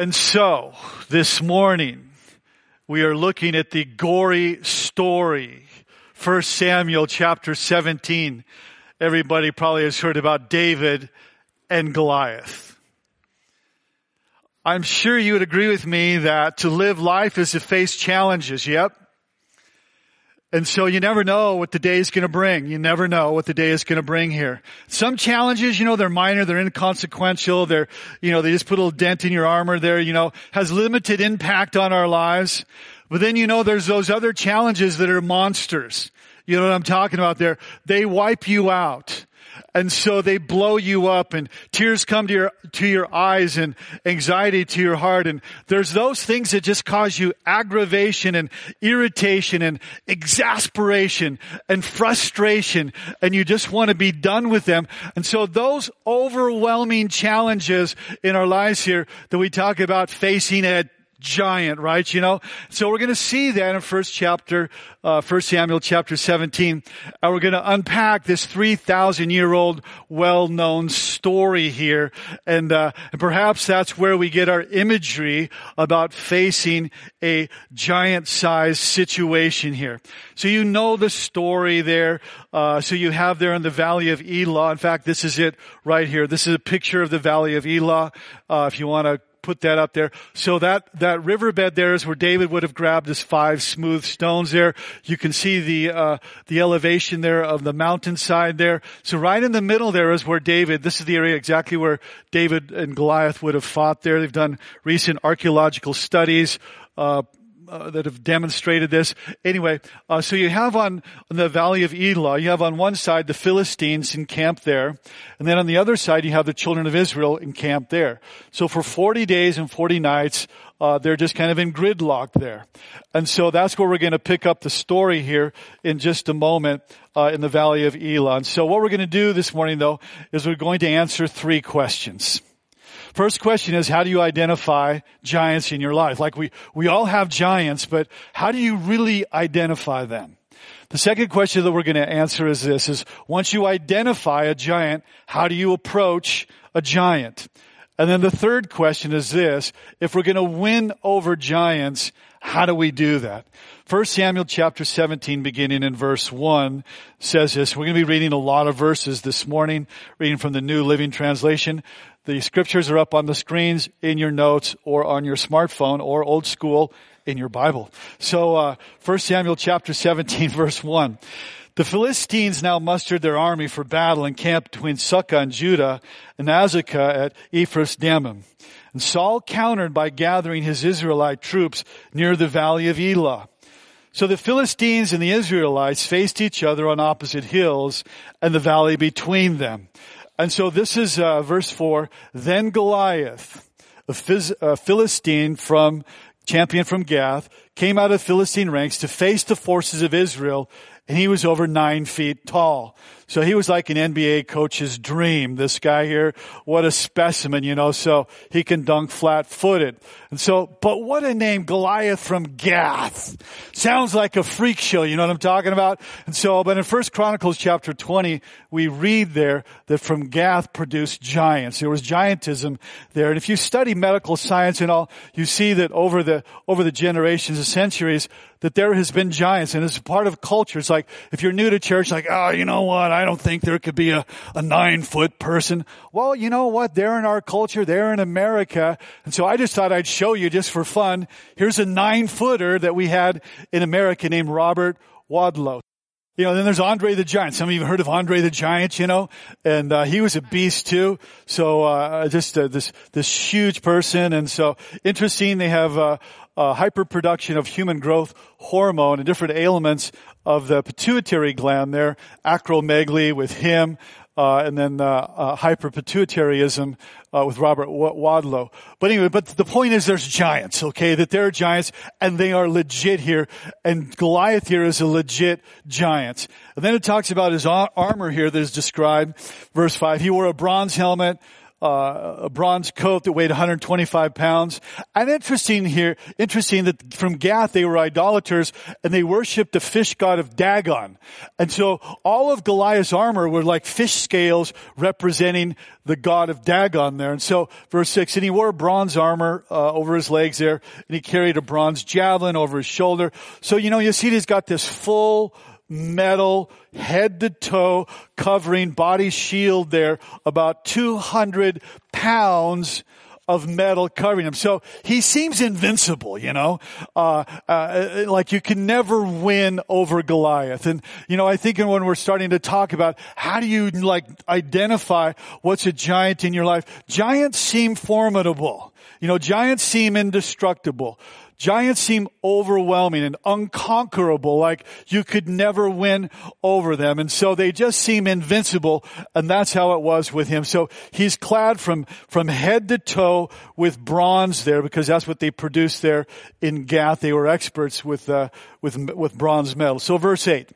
And so, this morning, we are looking at the gory story. 1 Samuel chapter 17. Everybody probably has heard about David and Goliath. I'm sure you would agree with me that to live life is to face challenges. Yep. And so you never know what the day is going to bring. You never know what the day is going to bring here. Some challenges, you know, they're minor, they're inconsequential, they're, you know, they just put a little dent in your armor there, you know, has limited impact on our lives. But then, you know, there's those other challenges that are monsters. You know what I'm talking about there? They wipe you out. And so they blow you up and tears come to your, to your eyes and anxiety to your heart. And there's those things that just cause you aggravation and irritation and exasperation and frustration. And you just want to be done with them. And so those overwhelming challenges in our lives here that we talk about facing at giant, right? You know? So we're going to see that in first chapter, uh, first Samuel chapter 17. And we're going to unpack this 3,000 year old well-known story here. And, uh, and perhaps that's where we get our imagery about facing a giant sized situation here. So you know the story there. Uh, so you have there in the valley of Elah. In fact, this is it right here. This is a picture of the valley of Elah. Uh, if you want to put that up there. So that, that riverbed there is where David would have grabbed his five smooth stones there. You can see the, uh, the elevation there of the mountainside there. So right in the middle there is where David, this is the area exactly where David and Goliath would have fought there. They've done recent archaeological studies, uh, uh, that have demonstrated this. Anyway, uh, so you have on, on, the Valley of Elah, you have on one side the Philistines encamped there, and then on the other side you have the children of Israel encamped there. So for 40 days and 40 nights, uh, they're just kind of in gridlock there. And so that's where we're going to pick up the story here in just a moment uh, in the Valley of Elah. And so what we're going to do this morning, though, is we're going to answer three questions. First question is, how do you identify giants in your life? Like we, we all have giants, but how do you really identify them? The second question that we're going to answer is this, is once you identify a giant, how do you approach a giant? And then the third question is this, if we're going to win over giants, how do we do that? 1 Samuel chapter 17 beginning in verse 1 says this. We're going to be reading a lot of verses this morning, reading from the New Living Translation. The scriptures are up on the screens in your notes or on your smartphone or old school in your Bible. So, uh, 1 Samuel chapter 17 verse 1. The Philistines now mustered their army for battle and camped between Socoh and Judah and Azekah at Ephes Dammim. And Saul countered by gathering his Israelite troops near the valley of Elah. So the Philistines and the Israelites faced each other on opposite hills and the valley between them. And so this is uh, verse 4. Then Goliath, a, a Philistine from, champion from Gath, came out of Philistine ranks to face the forces of Israel, and he was over nine feet tall. So he was like an NBA coach's dream. This guy here, what a specimen, you know, so he can dunk flat footed. And so, but what a name, Goliath from Gath. Sounds like a freak show, you know what I'm talking about? And so, but in First Chronicles chapter 20, we read there that from Gath produced giants. There was giantism there. And if you study medical science and all, you see that over the, over the generations and centuries, that there has been giants and it's part of culture. It's like, if you're new to church, like, oh, you know what? I don't think there could be a, a nine foot person. Well, you know what? They're in our culture. They're in America. And so I just thought I'd show you just for fun. Here's a nine footer that we had in America named Robert Wadlow. You know, then there's Andre the Giant. Some of you have heard of Andre the Giant, you know, and uh, he was a beast too. So uh, just uh, this this huge person, and so interesting. They have uh, hyperproduction of human growth hormone and different ailments of the pituitary gland there, acromegaly with him, uh, and then uh, uh, hyperpituitaryism uh, with Robert Wadlow. But anyway, but the point is there's giants, okay, that there are giants and they are legit here. And Goliath here is a legit giant. And then it talks about his armor here that is described, verse 5. He wore a bronze helmet, uh, a bronze coat that weighed 125 pounds. And interesting here, interesting that from Gath they were idolaters and they worshipped the fish god of Dagon. And so all of Goliath's armor were like fish scales representing the god of Dagon there. And so verse six, and he wore bronze armor uh, over his legs there, and he carried a bronze javelin over his shoulder. So you know, you see he's got this full metal head to toe covering body shield there, about 200 pounds of metal covering him. So he seems invincible, you know, uh, uh, like you can never win over Goliath. And, you know, I think when we're starting to talk about how do you like identify what's a giant in your life, giants seem formidable. You know, giants seem indestructible. Giants seem overwhelming and unconquerable, like you could never win over them. And so they just seem invincible. And that's how it was with him. So he's clad from, from head to toe with bronze there because that's what they produced there in Gath. They were experts with, uh, with, with bronze metal. So verse eight.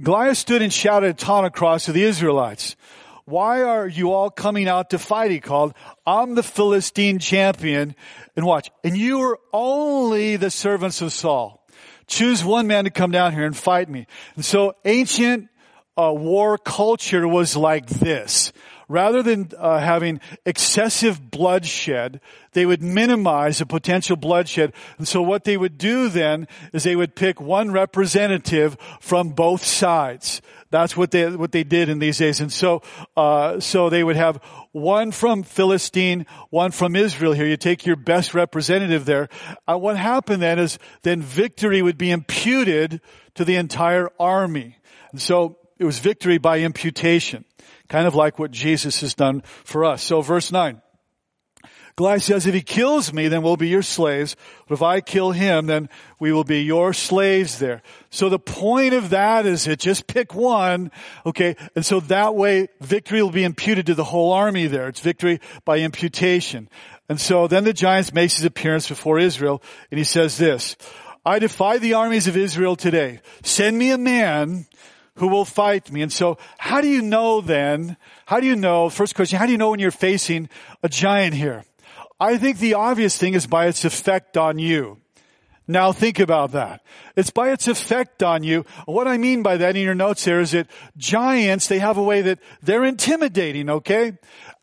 Goliath stood and shouted a taunt across to the Israelites. Why are you all coming out to fight? He called. I'm the Philistine champion. And watch. And you are only the servants of Saul. Choose one man to come down here and fight me. And so ancient uh, war culture was like this rather than uh, having excessive bloodshed, they would minimize the potential bloodshed. And so what they would do then is they would pick one representative from both sides. That's what they what they did in these days. And so uh, so they would have one from Philistine, one from Israel. Here, you take your best representative there. Uh, what happened then is then victory would be imputed to the entire army. And so it was victory by imputation. Kind of like what Jesus has done for us. So verse 9. Goliath says, if he kills me, then we'll be your slaves. But if I kill him, then we will be your slaves there. So the point of that is that just pick one, okay? And so that way victory will be imputed to the whole army there. It's victory by imputation. And so then the giant makes his appearance before Israel and he says this, I defy the armies of Israel today. Send me a man who will fight me. And so how do you know then? How do you know? First question, how do you know when you're facing a giant here? I think the obvious thing is by its effect on you. Now think about that. It's by its effect on you. What I mean by that in your notes here is that giants, they have a way that they're intimidating, okay?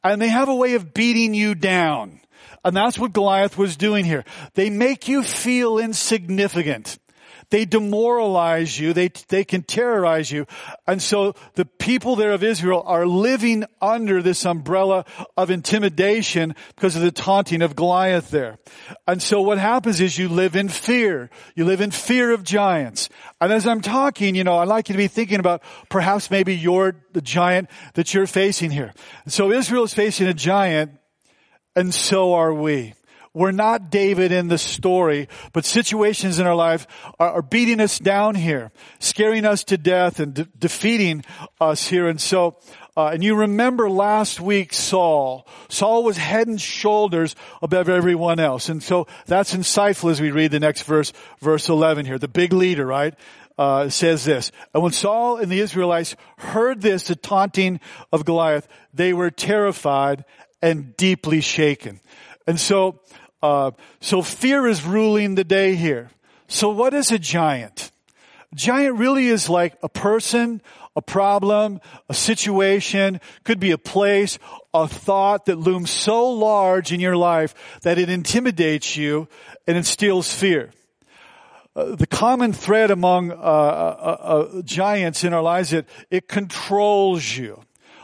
And they have a way of beating you down. And that's what Goliath was doing here. They make you feel insignificant. They demoralize you. They, they can terrorize you. And so the people there of Israel are living under this umbrella of intimidation because of the taunting of Goliath there. And so what happens is you live in fear. You live in fear of giants. And as I'm talking, you know, I'd like you to be thinking about perhaps maybe you're the giant that you're facing here. So Israel is facing a giant and so are we. We're not David in the story, but situations in our life are, are beating us down here, scaring us to death and de- defeating us here. And so, uh, and you remember last week Saul. Saul was head and shoulders above everyone else. And so that's insightful as we read the next verse, verse 11 here. The big leader, right? Uh, says this. And when Saul and the Israelites heard this, the taunting of Goliath, they were terrified and deeply shaken. And so, uh, so fear is ruling the day here. So what is a giant? A giant really is like a person, a problem, a situation, could be a place, a thought that looms so large in your life that it intimidates you and instills fear. Uh, the common thread among uh, uh, uh giants in our lives is that it controls you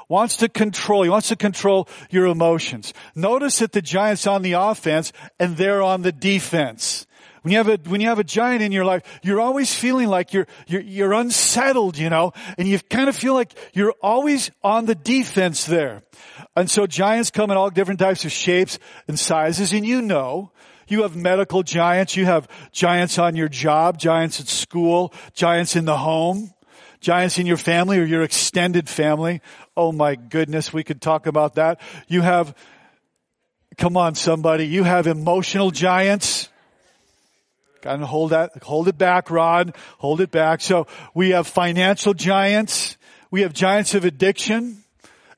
wants to control. He wants to control your emotions. Notice that the giant's on the offense and they're on the defense. When you have a, when you have a giant in your life, you're always feeling like you're, you're, you're unsettled, you know, and you kind of feel like you're always on the defense there. And so giants come in all different types of shapes and sizes, and you know, you have medical giants, you have giants on your job, giants at school, giants in the home giants in your family or your extended family. Oh my goodness, we could talk about that. You have, come on somebody, you have emotional giants. Gotta hold that, hold it back, Rod. Hold it back. So we have financial giants. We have giants of addiction.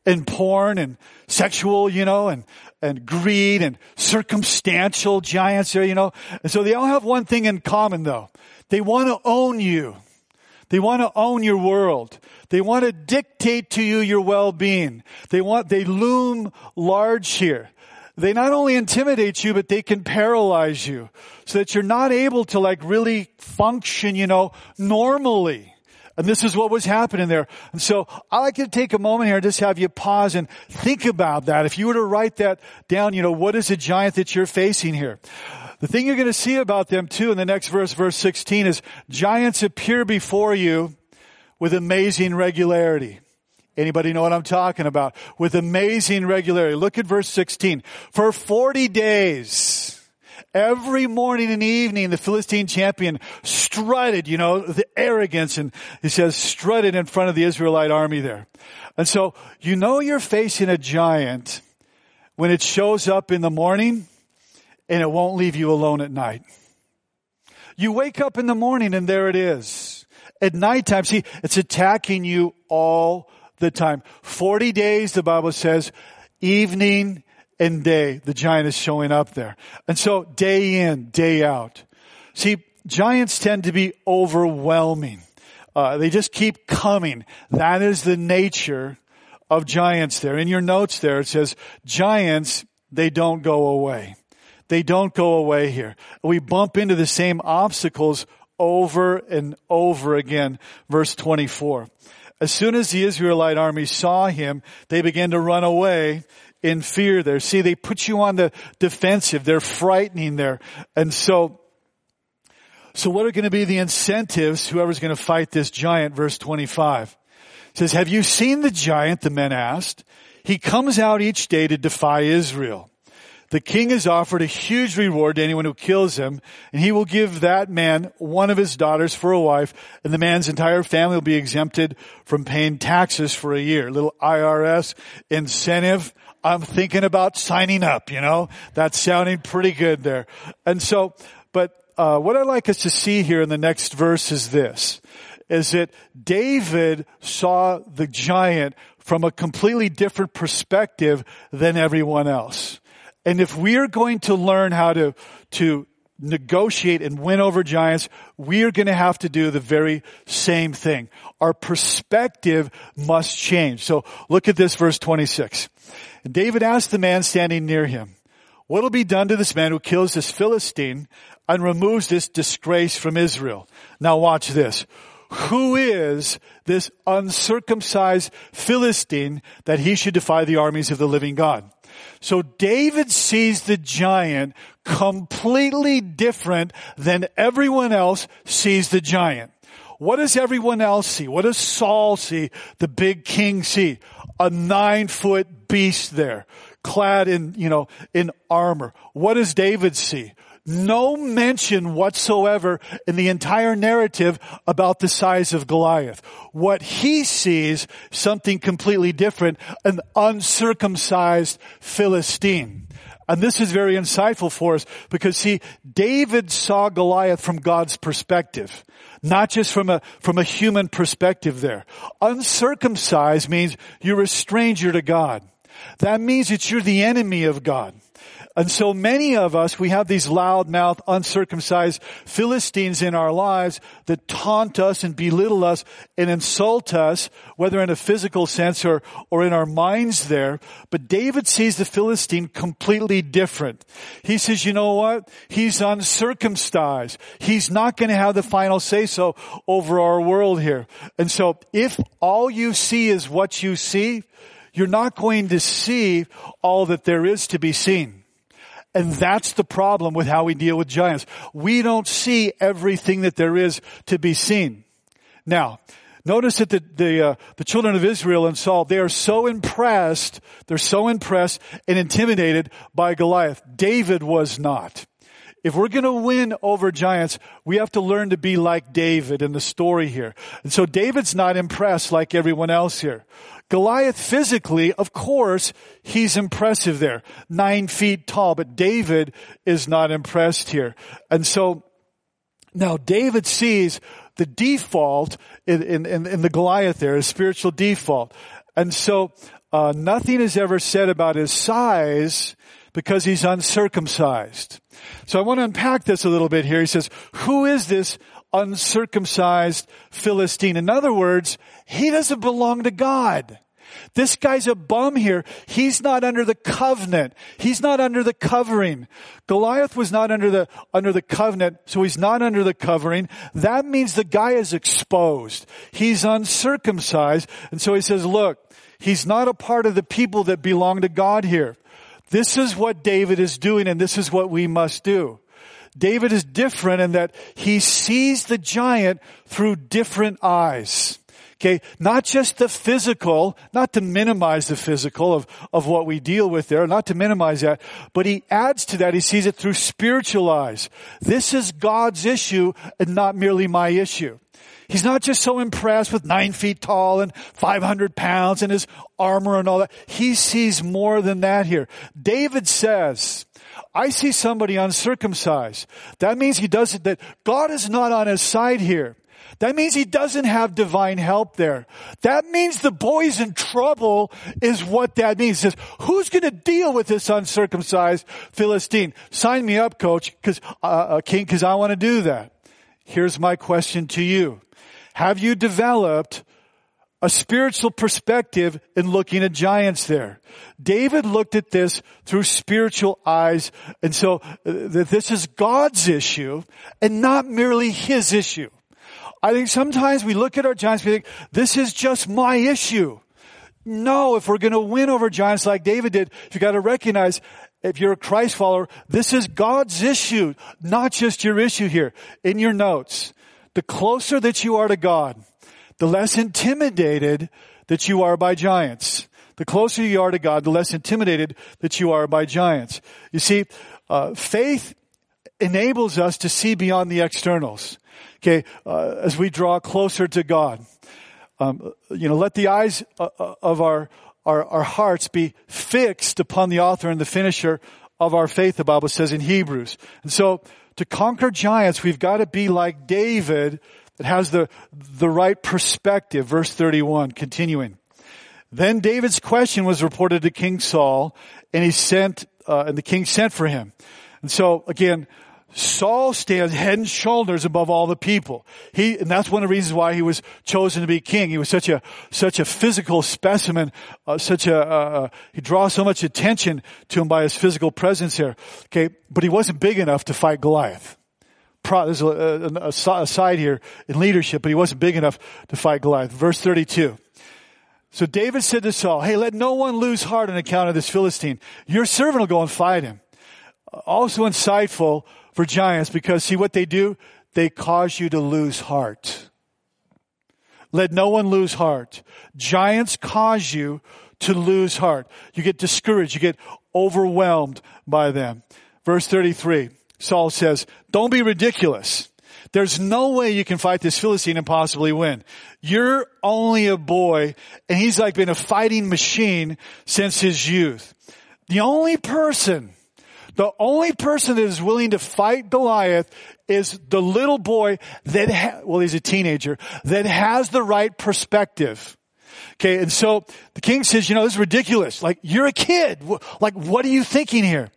and porn and sexual, you know, and, and greed and circumstantial giants there, you know. And so they all have one thing in common though. They want to own you. They want to own your world. They want to dictate to you your well-being. They want, they loom large here. They not only intimidate you, but they can paralyze you so that you're not able to like really function, you know, normally. And this is what was happening there. And so I like to take a moment here and just have you pause and think about that. If you were to write that down, you know, what is the giant that you're facing here? The thing you're going to see about them too in the next verse, verse 16 is giants appear before you with amazing regularity. Anybody know what I'm talking about? With amazing regularity. Look at verse 16. For 40 days, every morning and evening, the Philistine champion strutted, you know, the arrogance and he says strutted in front of the Israelite army there. And so you know you're facing a giant when it shows up in the morning and it won't leave you alone at night. You wake up in the morning and there it is. At nighttime, see, it's attacking you all the time. 40 days, the Bible says, evening and day, the giant is showing up there. And so day in, day out. See, giants tend to be overwhelming. Uh, they just keep coming. That is the nature of giants there. In your notes there, it says, giants, they don't go away. They don't go away here. We bump into the same obstacles over and over again. Verse 24. As soon as the Israelite army saw him, they began to run away in fear there. See, they put you on the defensive. They're frightening there. And so, so what are going to be the incentives, whoever's going to fight this giant? Verse 25 it says, have you seen the giant? The men asked. He comes out each day to defy Israel. The king has offered a huge reward to anyone who kills him, and he will give that man one of his daughters for a wife, and the man's entire family will be exempted from paying taxes for a year. Little IRS incentive. I'm thinking about signing up, you know? That's sounding pretty good there. And so, but, uh, what I'd like us to see here in the next verse is this, is that David saw the giant from a completely different perspective than everyone else. And if we are going to learn how to, to negotiate and win over giants, we are going to have to do the very same thing. Our perspective must change. So look at this verse 26. And David asked the man standing near him, what will be done to this man who kills this Philistine and removes this disgrace from Israel? Now watch this. Who is this uncircumcised Philistine that he should defy the armies of the living God? So David sees the giant completely different than everyone else sees the giant. What does everyone else see? What does Saul see? The big king see? A nine foot beast there, clad in, you know, in armor. What does David see? No mention whatsoever in the entire narrative about the size of Goliath. What he sees, something completely different, an uncircumcised Philistine. And this is very insightful for us because see, David saw Goliath from God's perspective, not just from a, from a human perspective there. Uncircumcised means you're a stranger to God. That means that you're the enemy of God. And so many of us, we have these loudmouth, uncircumcised Philistines in our lives that taunt us and belittle us and insult us, whether in a physical sense or, or in our minds there. But David sees the Philistine completely different. He says, you know what? He's uncircumcised. He's not going to have the final say so over our world here. And so if all you see is what you see, you're not going to see all that there is to be seen. And that's the problem with how we deal with giants. We don't see everything that there is to be seen. Now, notice that the, the, uh, the children of Israel and Saul, they are so impressed, they're so impressed and intimidated by Goliath. David was not. If we're going to win over giants, we have to learn to be like David in the story here. And so David's not impressed like everyone else here. Goliath physically, of course, he's impressive there. Nine feet tall, but David is not impressed here. And so now David sees the default in, in, in the Goliath there, a spiritual default. And so uh, nothing is ever said about his size because he's uncircumcised. So I want to unpack this a little bit here. He says, who is this uncircumcised Philistine? In other words, he doesn't belong to God. This guy's a bum here. He's not under the covenant. He's not under the covering. Goliath was not under the, under the covenant, so he's not under the covering. That means the guy is exposed. He's uncircumcised. And so he says, look, he's not a part of the people that belong to God here. This is what David is doing and this is what we must do. David is different in that he sees the giant through different eyes. Okay, not just the physical, not to minimize the physical of, of what we deal with there, not to minimize that, but he adds to that, he sees it through spiritual eyes. This is God's issue and not merely my issue. He's not just so impressed with nine feet tall and 500 pounds and his armor and all that. He sees more than that here. David says, I see somebody uncircumcised. That means he doesn't, that God is not on his side here. That means he doesn't have divine help there. That means the boy's in trouble is what that means. Says, who's going to deal with this uncircumcised Philistine? Sign me up, coach, because, uh, uh, king, because I want to do that. Here's my question to you. Have you developed a spiritual perspective in looking at giants there. David looked at this through spiritual eyes, and so uh, this is God's issue and not merely his issue. I think sometimes we look at our giants, we think, this is just my issue. No, if we're going to win over giants like David did, you got to recognize if you're a Christ follower, this is God's issue, not just your issue here. In your notes, the closer that you are to God, the less intimidated that you are by giants. The closer you are to God, the less intimidated that you are by giants. You see, uh, faith enables us to see beyond the externals. Okay, uh, as we draw closer to God, um, you know, let the eyes uh, uh, of our, our our hearts be fixed upon the author and the finisher of our faith. The Bible says in Hebrews, and so to conquer giants, we've got to be like David, that has the the right perspective. Verse thirty-one, continuing. Then David's question was reported to King Saul, and he sent, uh, and the king sent for him. And so again, Saul stands head and shoulders above all the people. He, and that's one of the reasons why he was chosen to be king. He was such a, such a physical specimen, uh, such a, uh, uh he draws so much attention to him by his physical presence here. Okay. But he wasn't big enough to fight Goliath. There's a, a, a side here in leadership, but he wasn't big enough to fight Goliath. Verse 32. So David said to Saul, Hey, let no one lose heart on account of this Philistine. Your servant will go and fight him. Also insightful, for giants because see what they do? They cause you to lose heart. Let no one lose heart. Giants cause you to lose heart. You get discouraged. You get overwhelmed by them. Verse 33, Saul says, don't be ridiculous. There's no way you can fight this Philistine and possibly win. You're only a boy and he's like been a fighting machine since his youth. The only person the only person that is willing to fight Goliath is the little boy that, ha- well, he's a teenager, that has the right perspective. Okay, and so the king says, you know, this is ridiculous. Like, you're a kid. Like, what are you thinking here?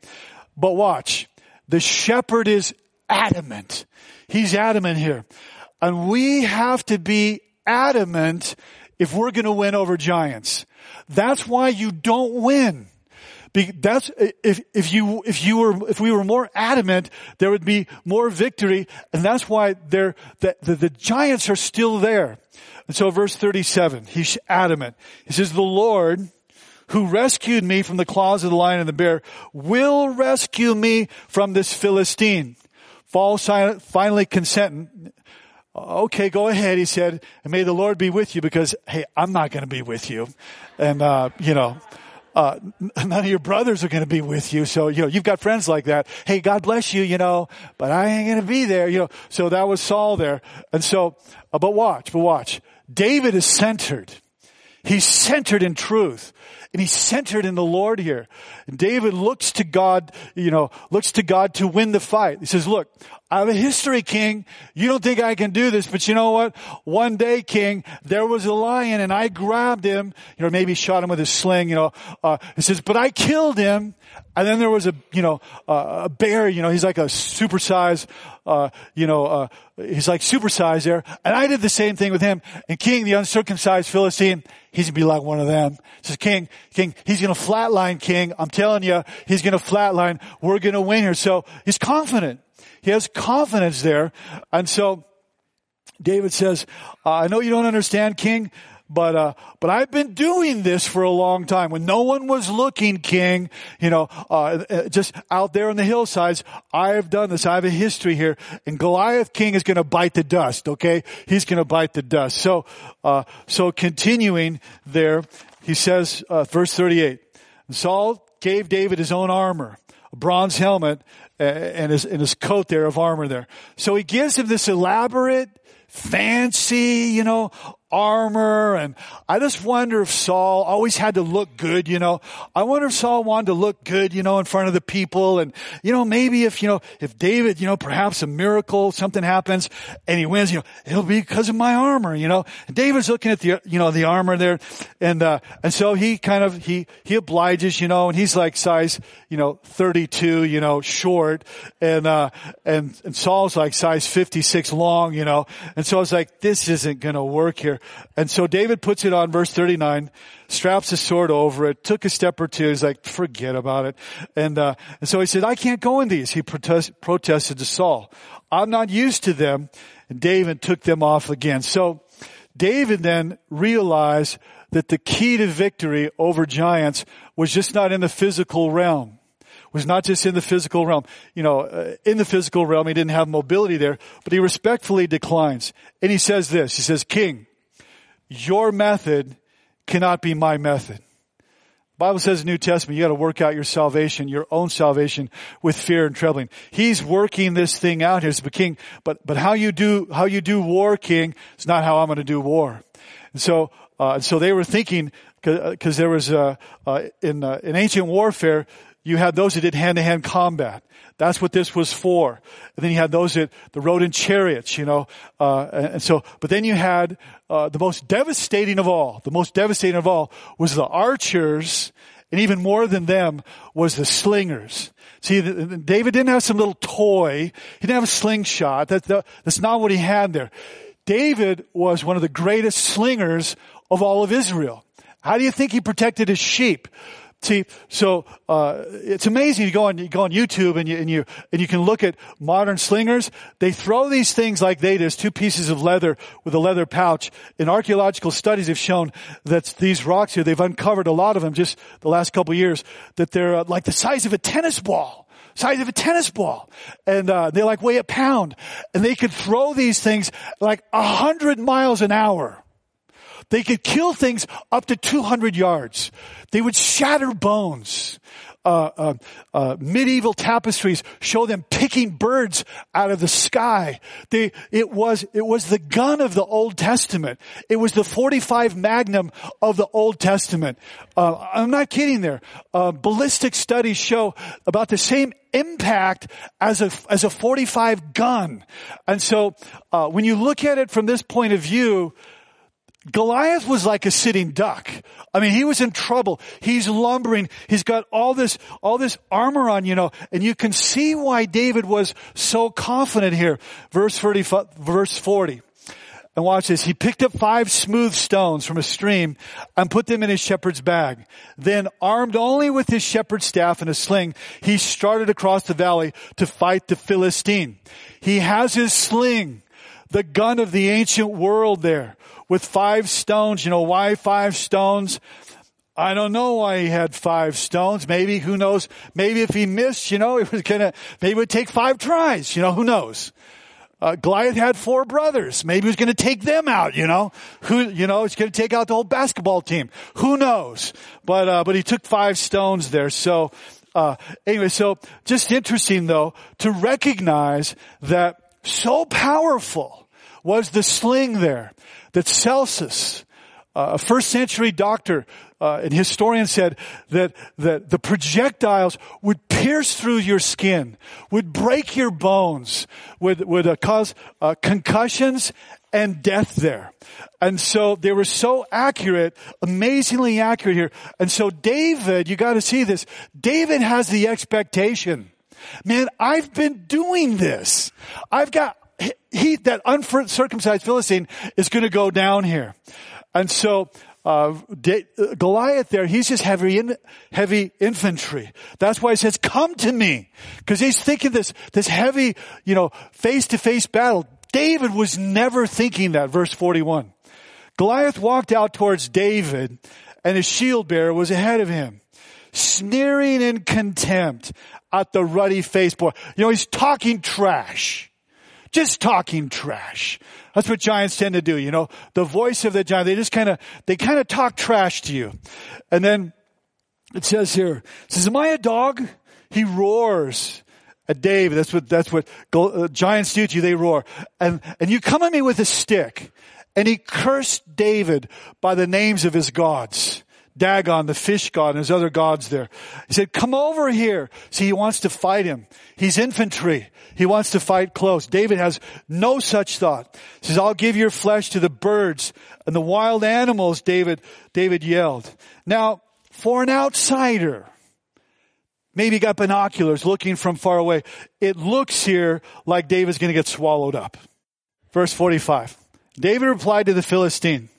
But watch. The shepherd is adamant. He's adamant here. And we have to be adamant if we're going to win over giants. That's why you don't win. That's, if, if you, if you were, if we were more adamant, there would be more victory. And that's why there, the, the, the giants are still there. And so verse 37, he's adamant. He says, the Lord, who rescued me from the claws of the lion and the bear, will rescue me from this Philistine. Saul finally consenting. Okay, go ahead, he said, and may the Lord be with you because, hey, I'm not going to be with you. And, uh, you know, uh, none of your brothers are going to be with you. So, you know, you've got friends like that. Hey, God bless you, you know, but I ain't going to be there, you know. So that was Saul there. And so, uh, but watch, but watch. David is centered. He's centered in truth. And he's centered in the Lord here. And David looks to God, you know, looks to God to win the fight. He says, look, I'm a history, king. You don't think I can do this, but you know what? One day, king, there was a lion and I grabbed him, you know, maybe shot him with a sling, you know, uh, it says, but I killed him. And then there was a, you know, uh, a bear, you know, he's like a supersized, uh, you know, uh, he's like supersized there. And I did the same thing with him. And King, the uncircumcised Philistine, he's gonna be like one of them. He says, King, King, he's gonna flatline, King. I'm telling you, he's gonna flatline. We're gonna win here. So he's confident. He has confidence there. And so David says, I know you don't understand, King, but uh, but I've been doing this for a long time. When no one was looking, King, you know, uh, uh just out there on the hillsides, I have done this. I have a history here, and Goliath King is going to bite the dust. Okay, he's going to bite the dust. So uh, so continuing there, he says, uh, verse thirty-eight. Saul gave David his own armor, a bronze helmet, and his, and his coat there of armor there. So he gives him this elaborate, fancy, you know, armor. And I just wonder if Saul always had to look good, you know. I wonder if Saul wanted to look good, you know, in front of the people. And, you know, maybe if, you know, if David, you know, perhaps a miracle, something happens and he wins, you know, it'll be because of my armor, you know. And David's looking at the, you know, the armor there. And, uh, and so he kind of, he, he obliges, you know, and he's like size, you know, 32, you know, short. And, uh, and, and Saul's like size 56 long, you know. And so I was like, this isn't going to work here. And so David puts it on verse 39, straps his sword over it, took a step or two. He's like, forget about it. And, uh, and so he said, I can't go in these. He protest, protested to Saul. I'm not used to them. And David took them off again. So David then realized that the key to victory over giants was just not in the physical realm was not just in the physical realm. You know, uh, in the physical realm, he didn't have mobility there, but he respectfully declines. And he says this, he says, King, your method cannot be my method. Bible says in the New Testament, you gotta work out your salvation, your own salvation with fear and trembling. He's working this thing out here the king, but, but how you do, how you do war, king, is not how I'm gonna do war. And so, uh, so they were thinking, cause, there was, uh, uh, in, uh, in ancient warfare, you had those that did hand-to-hand combat. That's what this was for. And then you had those that, that rode in chariots, you know. Uh, and so, but then you had uh, the most devastating of all. The most devastating of all was the archers, and even more than them was the slingers. See, David didn't have some little toy. He didn't have a slingshot. That, that's not what he had there. David was one of the greatest slingers of all of Israel. How do you think he protected his sheep? See, so uh, it's amazing. You go on, you go on YouTube and you and you and you can look at modern slingers. They throw these things like they do, two pieces of leather with a leather pouch. And archaeological studies have shown that these rocks here, they've uncovered a lot of them just the last couple years. That they're uh, like the size of a tennis ball size of a tennis ball. And uh, they like weigh a pound. And they could throw these things like a hundred miles an hour. They could kill things up to 200 yards. They would shatter bones. Uh, uh, uh, medieval tapestries show them picking birds out of the sky. They, it was it was the gun of the Old Testament. It was the 45 Magnum of the Old Testament. Uh, I'm not kidding. There, uh, ballistic studies show about the same impact as a as a 45 gun. And so, uh, when you look at it from this point of view, Goliath was like a sitting duck. I mean, he was in trouble. He's lumbering. He's got all this, all this armor on, you know, and you can see why David was so confident here. Verse 30, verse 40. And watch this. He picked up five smooth stones from a stream and put them in his shepherd's bag. Then armed only with his shepherd's staff and a sling, he started across the valley to fight the Philistine. He has his sling, the gun of the ancient world there with five stones. You know why five stones? I don't know why he had five stones. Maybe, who knows? Maybe if he missed, you know, it was gonna, maybe it would take five tries. You know, who knows? Uh, Goliath had four brothers. Maybe he was to take them out, you know. Who, you know, he's to take out the whole basketball team. Who knows? But, uh, but he took five stones there. So, uh, anyway, so just interesting though to recognize that so powerful was the sling there that Celsus, Uh, a first century doctor uh, and historian said that, that the projectiles would pierce through your skin, would break your bones, would, would uh, cause uh, concussions and death there. And so they were so accurate, amazingly accurate here. And so David, you got to see this. David has the expectation. Man, I've been doing this. I've got, he, that uncircumcised Philistine is going to go down here. And so, uh, Goliath there, he's just heavy, in, heavy infantry. That's why he says, come to me. Cause he's thinking this, this heavy, you know, face to face battle. David was never thinking that, verse 41. Goliath walked out towards David and his shield bearer was ahead of him, sneering in contempt at the ruddy faced boy. You know, he's talking trash. Just talking trash. That's what giants tend to do, you know. The voice of the giant, they just kind of, they kind of talk trash to you. And then it says here, it says, am I a dog? He roars at David. That's what, that's what uh, giants do to you. They roar. And, and you come at me with a stick. And he cursed David by the names of his gods. Dagon, the fish god, and his other gods there. He said, come over here. See, he wants to fight him. He's infantry. He wants to fight close. David has no such thought. He says, I'll give your flesh to the birds and the wild animals, David, David yelled. Now, for an outsider, maybe got binoculars looking from far away, it looks here like David's to get swallowed up. Verse 45. David replied to the Philistine,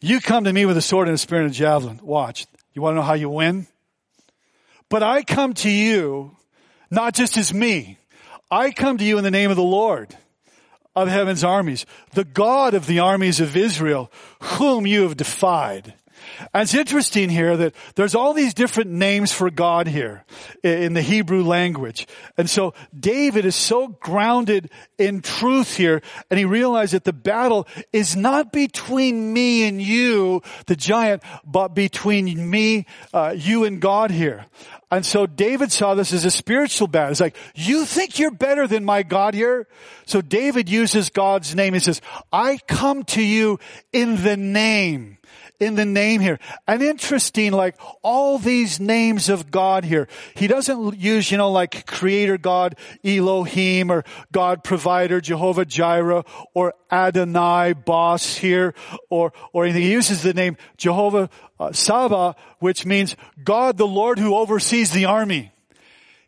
you come to me with a sword and a spear and a javelin. Watch. You want to know how you win? But I come to you not just as me. I come to you in the name of the Lord of heaven's armies, the God of the armies of Israel, whom you have defied. And it's interesting here that there's all these different names for God here in the Hebrew language. And so David is so grounded in truth here and he realized that the battle is not between me and you, the giant, but between me, uh, you and God here. And so David saw this as a spiritual battle. It's like, you think you're better than my God here? So David uses God's name. He says, I come to you in the name in the name here. And interesting, like all these names of God here. He doesn't use, you know, like creator God, Elohim, or God provider, Jehovah Jireh, or Adonai, boss here, or, or anything. He uses the name Jehovah uh, Saba, which means God the Lord who oversees the army.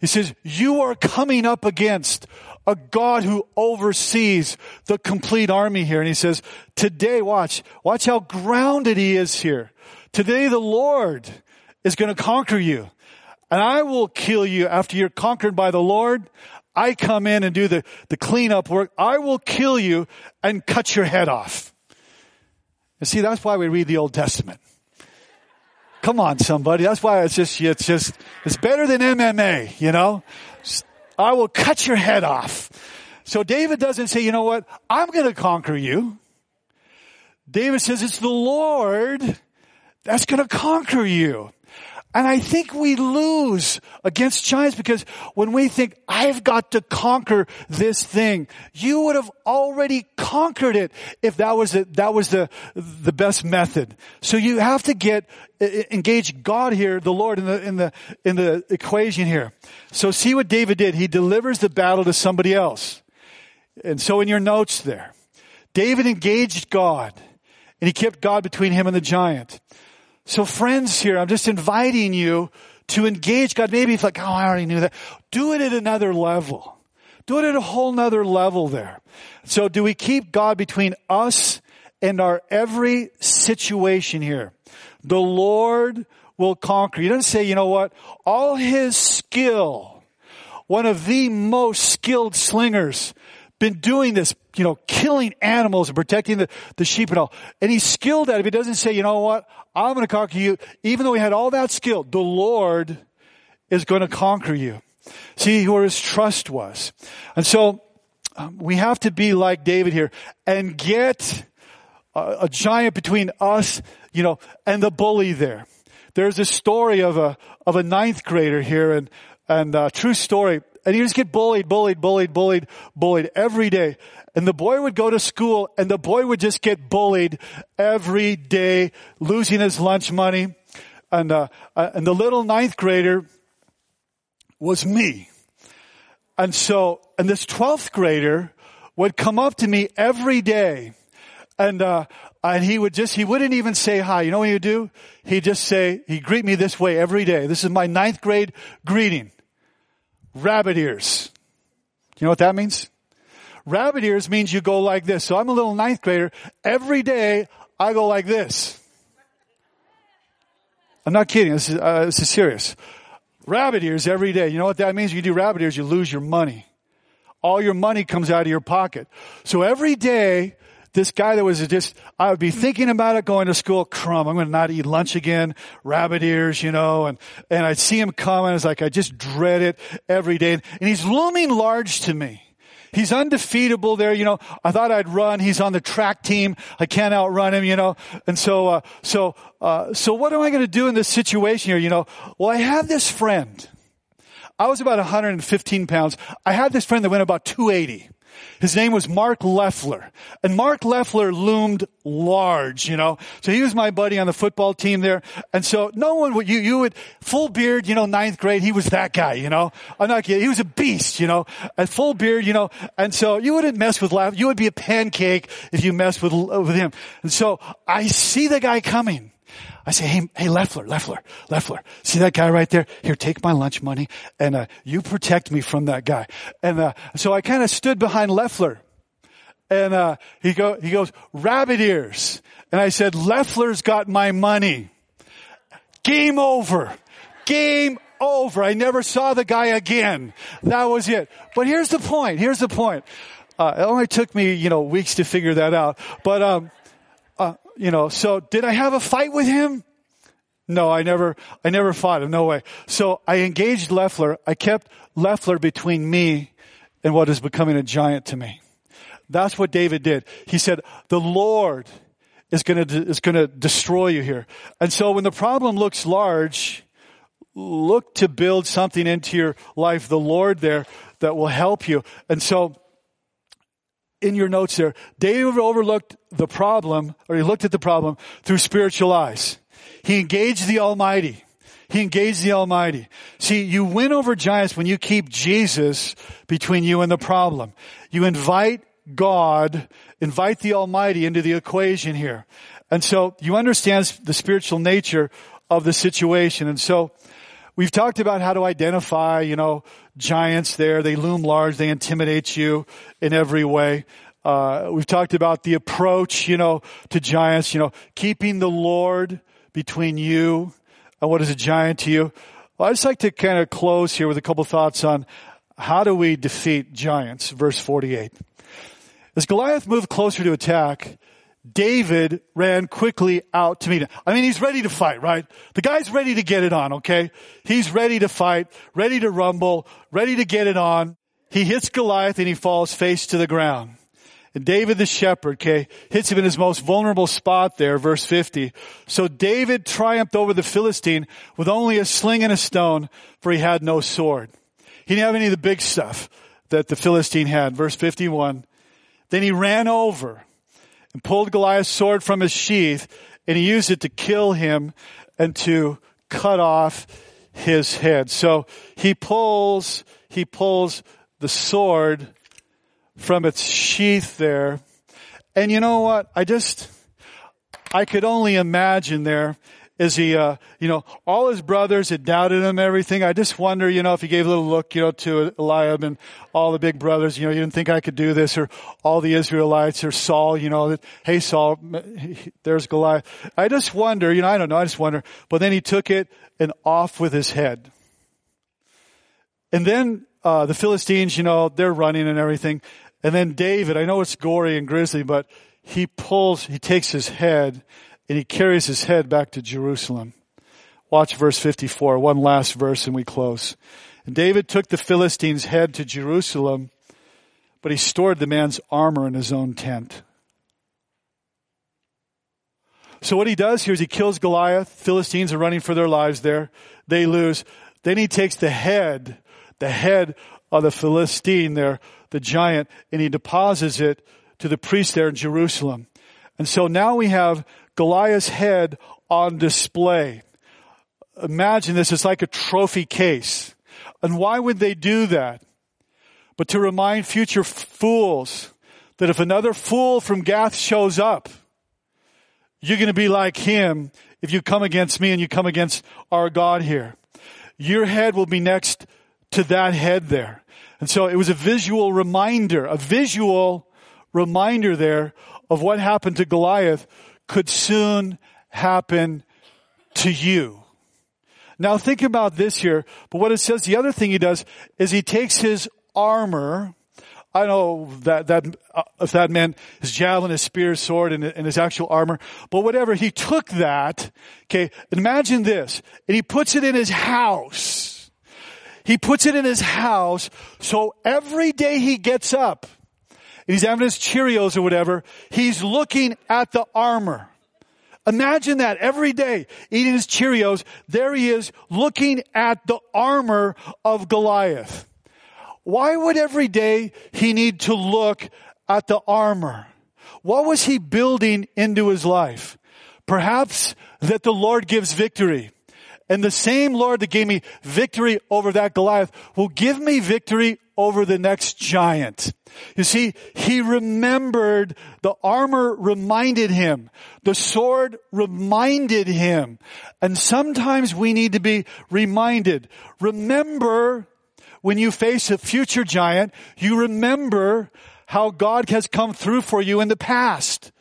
He says, you are coming up against a God who oversees the complete army here. And he says, today, watch, watch how grounded he is here. Today the Lord is going to conquer you. And I will kill you after you're conquered by the Lord. I come in and do the, the cleanup work. I will kill you and cut your head off. And see, that's why we read the Old Testament. Come on, somebody. That's why it's just, it's just, it's better than MMA, you know? I will cut your head off. So David doesn't say, you know what? I'm going to conquer you. David says it's the Lord that's going to conquer you. And I think we lose against giants because when we think, I've got to conquer this thing, you would have already conquered it if that was the, that was the, the best method. So you have to get, engage God here, the Lord in the, in the, in the equation here. So see what David did. He delivers the battle to somebody else. And so in your notes there, David engaged God and he kept God between him and the giant. So friends here, I'm just inviting you to engage God. Maybe it's like, oh, I already knew that. Do it at another level. Do it at a whole nother level there. So do we keep God between us and our every situation here? The Lord will conquer. He doesn't say, you know what? All his skill, one of the most skilled slingers, been doing this, you know, killing animals and protecting the, the sheep and all. And he's skilled at it. He doesn't say, you know what? I'm going to conquer you. Even though he had all that skill, the Lord is going to conquer you. See where his trust was. And so um, we have to be like David here and get a, a giant between us, you know, and the bully there. There's a story of a, of a ninth grader here and, and a true story. And he just get bullied, bullied, bullied, bullied, bullied every day. And the boy would go to school and the boy would just get bullied every day, losing his lunch money. And, uh, uh and the little ninth grader was me. And so, and this 12th grader would come up to me every day and, uh, and he would just, he wouldn't even say hi. You know what he would do? He'd just say, he'd greet me this way every day. This is my ninth grade greeting. Rabbit ears. You know what that means? Rabbit ears means you go like this. So I'm a little ninth grader. Every day I go like this. I'm not kidding. This is, uh, this is serious. Rabbit ears every day. You know what that means? You do rabbit ears, you lose your money. All your money comes out of your pocket. So every day this guy that was just, I would be thinking about it going to school, crumb, I'm going to not eat lunch again, rabbit ears, you know, and, and I'd see him coming. It's like, I just dread it every day. And he's looming large to me. He's undefeatable there, you know. I thought I'd run. He's on the track team. I can't outrun him, you know. And so, uh, so, uh, so what am I going to do in this situation here, you know? Well, I have this friend. I was about 115 pounds. I had this friend that went about 280. His name was Mark Leffler. And Mark Leffler loomed large, you know. So he was my buddy on the football team there. And so no one would, you, you would, full beard, you know, ninth grade, he was that guy, you know. I'm not kidding. He was a beast, you know. A full beard, you know. And so you wouldn't mess with Leffler. You would be a pancake if you messed with, with him. And so I see the guy coming. I say, hey, hey, Leffler, Leffler, Leffler, see that guy right there? Here, take my lunch money and, uh, you protect me from that guy. And, uh, so I kind of stood behind Leffler and, uh, he go, he goes, rabbit ears. And I said, Leffler's got my money. Game over. Game over. I never saw the guy again. That was it. But here's the point. Here's the point. Uh, it only took me, you know, weeks to figure that out. But, um, you know, so did I have a fight with him? No, I never, I never fought him. No way. So I engaged Leffler. I kept Leffler between me and what is becoming a giant to me. That's what David did. He said, the Lord is going to, is going to destroy you here. And so when the problem looks large, look to build something into your life, the Lord there that will help you. And so in your notes there, David overlooked the problem, or he looked at the problem through spiritual eyes. He engaged the Almighty. He engaged the Almighty. See, you win over giants when you keep Jesus between you and the problem. You invite God, invite the Almighty into the equation here. And so you understand the spiritual nature of the situation. And so we've talked about how to identify, you know, giants there. They loom large. They intimidate you in every way. Uh, we've talked about the approach, you know, to giants, you know, keeping the Lord between you and what is a giant to you. Well, I'd just like to kind of close here with a couple thoughts on how do we defeat giants, verse 48. As Goliath moved closer to attack, David ran quickly out to meet him. I mean, he's ready to fight, right? The guy's ready to get it on, okay? He's ready to fight, ready to rumble, ready to get it on. He hits Goliath and he falls face to the ground. And David the shepherd, okay, hits him in his most vulnerable spot there, verse 50. So David triumphed over the Philistine with only a sling and a stone, for he had no sword. He didn't have any of the big stuff that the Philistine had. Verse 51. Then he ran over and pulled Goliath's sword from his sheath, and he used it to kill him and to cut off his head. So he pulls, he pulls the sword from its sheath there. And you know what? I just, I could only imagine there is he, uh, you know, all his brothers had doubted him, everything. I just wonder, you know, if he gave a little look, you know, to Eliab and all the big brothers, you know, you didn't think I could do this, or all the Israelites, or Saul, you know, that, hey Saul, there's Goliath. I just wonder, you know, I don't know, I just wonder. But then he took it and off with his head. And then, uh, the Philistines, you know, they're running and everything. And then David, I know it's gory and grisly, but he pulls, he takes his head and he carries his head back to Jerusalem. Watch verse 54, one last verse and we close. And David took the Philistine's head to Jerusalem, but he stored the man's armor in his own tent. So what he does here is he kills Goliath. Philistines are running for their lives there. They lose. Then he takes the head the head of the Philistine there, the giant, and he deposits it to the priest there in Jerusalem. And so now we have Goliath's head on display. Imagine this, it's like a trophy case. And why would they do that? But to remind future fools that if another fool from Gath shows up, you're going to be like him if you come against me and you come against our God here. Your head will be next to that head there. And so it was a visual reminder, a visual reminder there of what happened to Goliath could soon happen to you. Now think about this here, but what it says, the other thing he does is he takes his armor, I know that, that, uh, if that meant his javelin, his spear, his sword, and, and his actual armor, but whatever, he took that, okay, imagine this, and he puts it in his house. He puts it in his house, so every day he gets up, and he's having his Cheerios or whatever, he's looking at the armor. Imagine that every day eating his Cheerios, there he is looking at the armor of Goliath. Why would every day he need to look at the armor? What was he building into his life? Perhaps that the Lord gives victory. And the same Lord that gave me victory over that Goliath will give me victory over the next giant. You see, he remembered, the armor reminded him, the sword reminded him. And sometimes we need to be reminded. Remember when you face a future giant, you remember how God has come through for you in the past.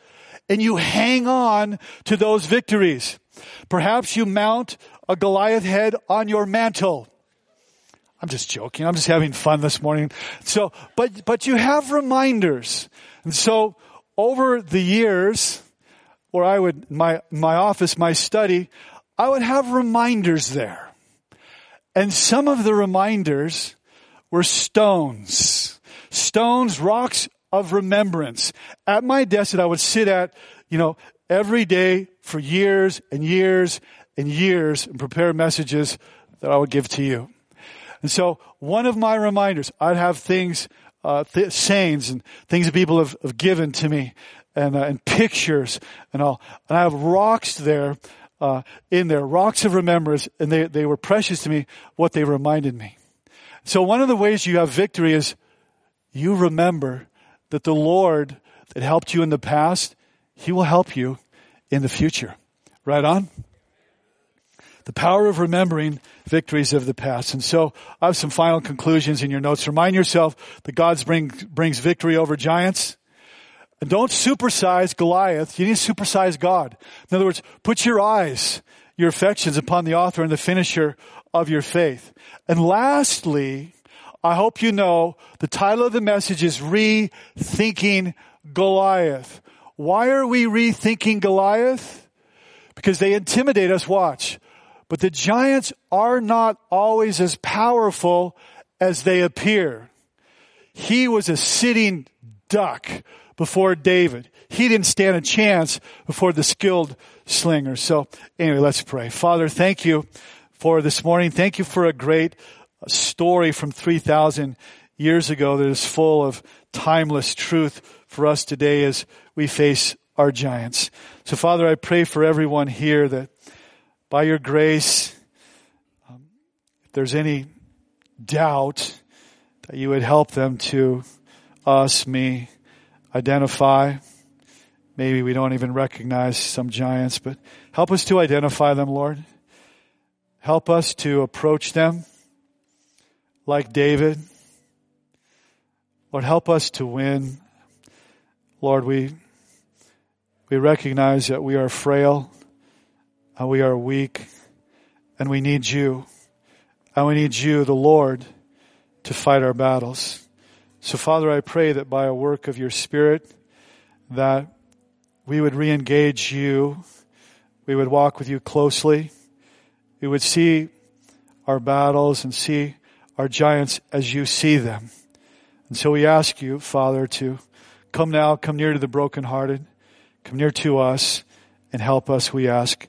And you hang on to those victories. Perhaps you mount a Goliath head on your mantle. I'm just joking. I'm just having fun this morning. So, but, but you have reminders. And so over the years, where I would, my, my office, my study, I would have reminders there. And some of the reminders were stones. Stones, rocks of remembrance. At my desk that I would sit at, you know, every day for years and years and years and prepare messages that I would give to you. And so one of my reminders, I'd have things, uh, th- sayings and things that people have, have given to me and, uh, and pictures and all. And I have rocks there, uh, in there, rocks of remembrance, and they, they were precious to me, what they reminded me. So one of the ways you have victory is you remember that the Lord that helped you in the past, He will help you in the future. Right on? The power of remembering victories of the past. And so I have some final conclusions in your notes. Remind yourself that God bring, brings victory over giants. And don't supersize Goliath. You need to supersize God. In other words, put your eyes, your affections upon the author and the finisher of your faith. And lastly, I hope you know the title of the message is Rethinking Goliath. Why are we rethinking Goliath? Because they intimidate us. Watch. But the giants are not always as powerful as they appear. He was a sitting duck before David. He didn't stand a chance before the skilled slinger. So anyway, let's pray. Father, thank you for this morning. Thank you for a great story from 3,000 years ago that is full of timeless truth for us today as we face our giants. So Father, I pray for everyone here that by your grace, um, if there's any doubt, that you would help them to us, me, identify. Maybe we don't even recognize some giants, but help us to identify them, Lord. Help us to approach them like David. Lord, help us to win. Lord, we, we recognize that we are frail and we are weak and we need you. And we need you, the Lord, to fight our battles. So Father, I pray that by a work of your Spirit, that we would re-engage you. We would walk with you closely. We would see our battles and see our giants as you see them. And so we ask you, Father, to come now, come near to the brokenhearted, come near to us and help us, we ask.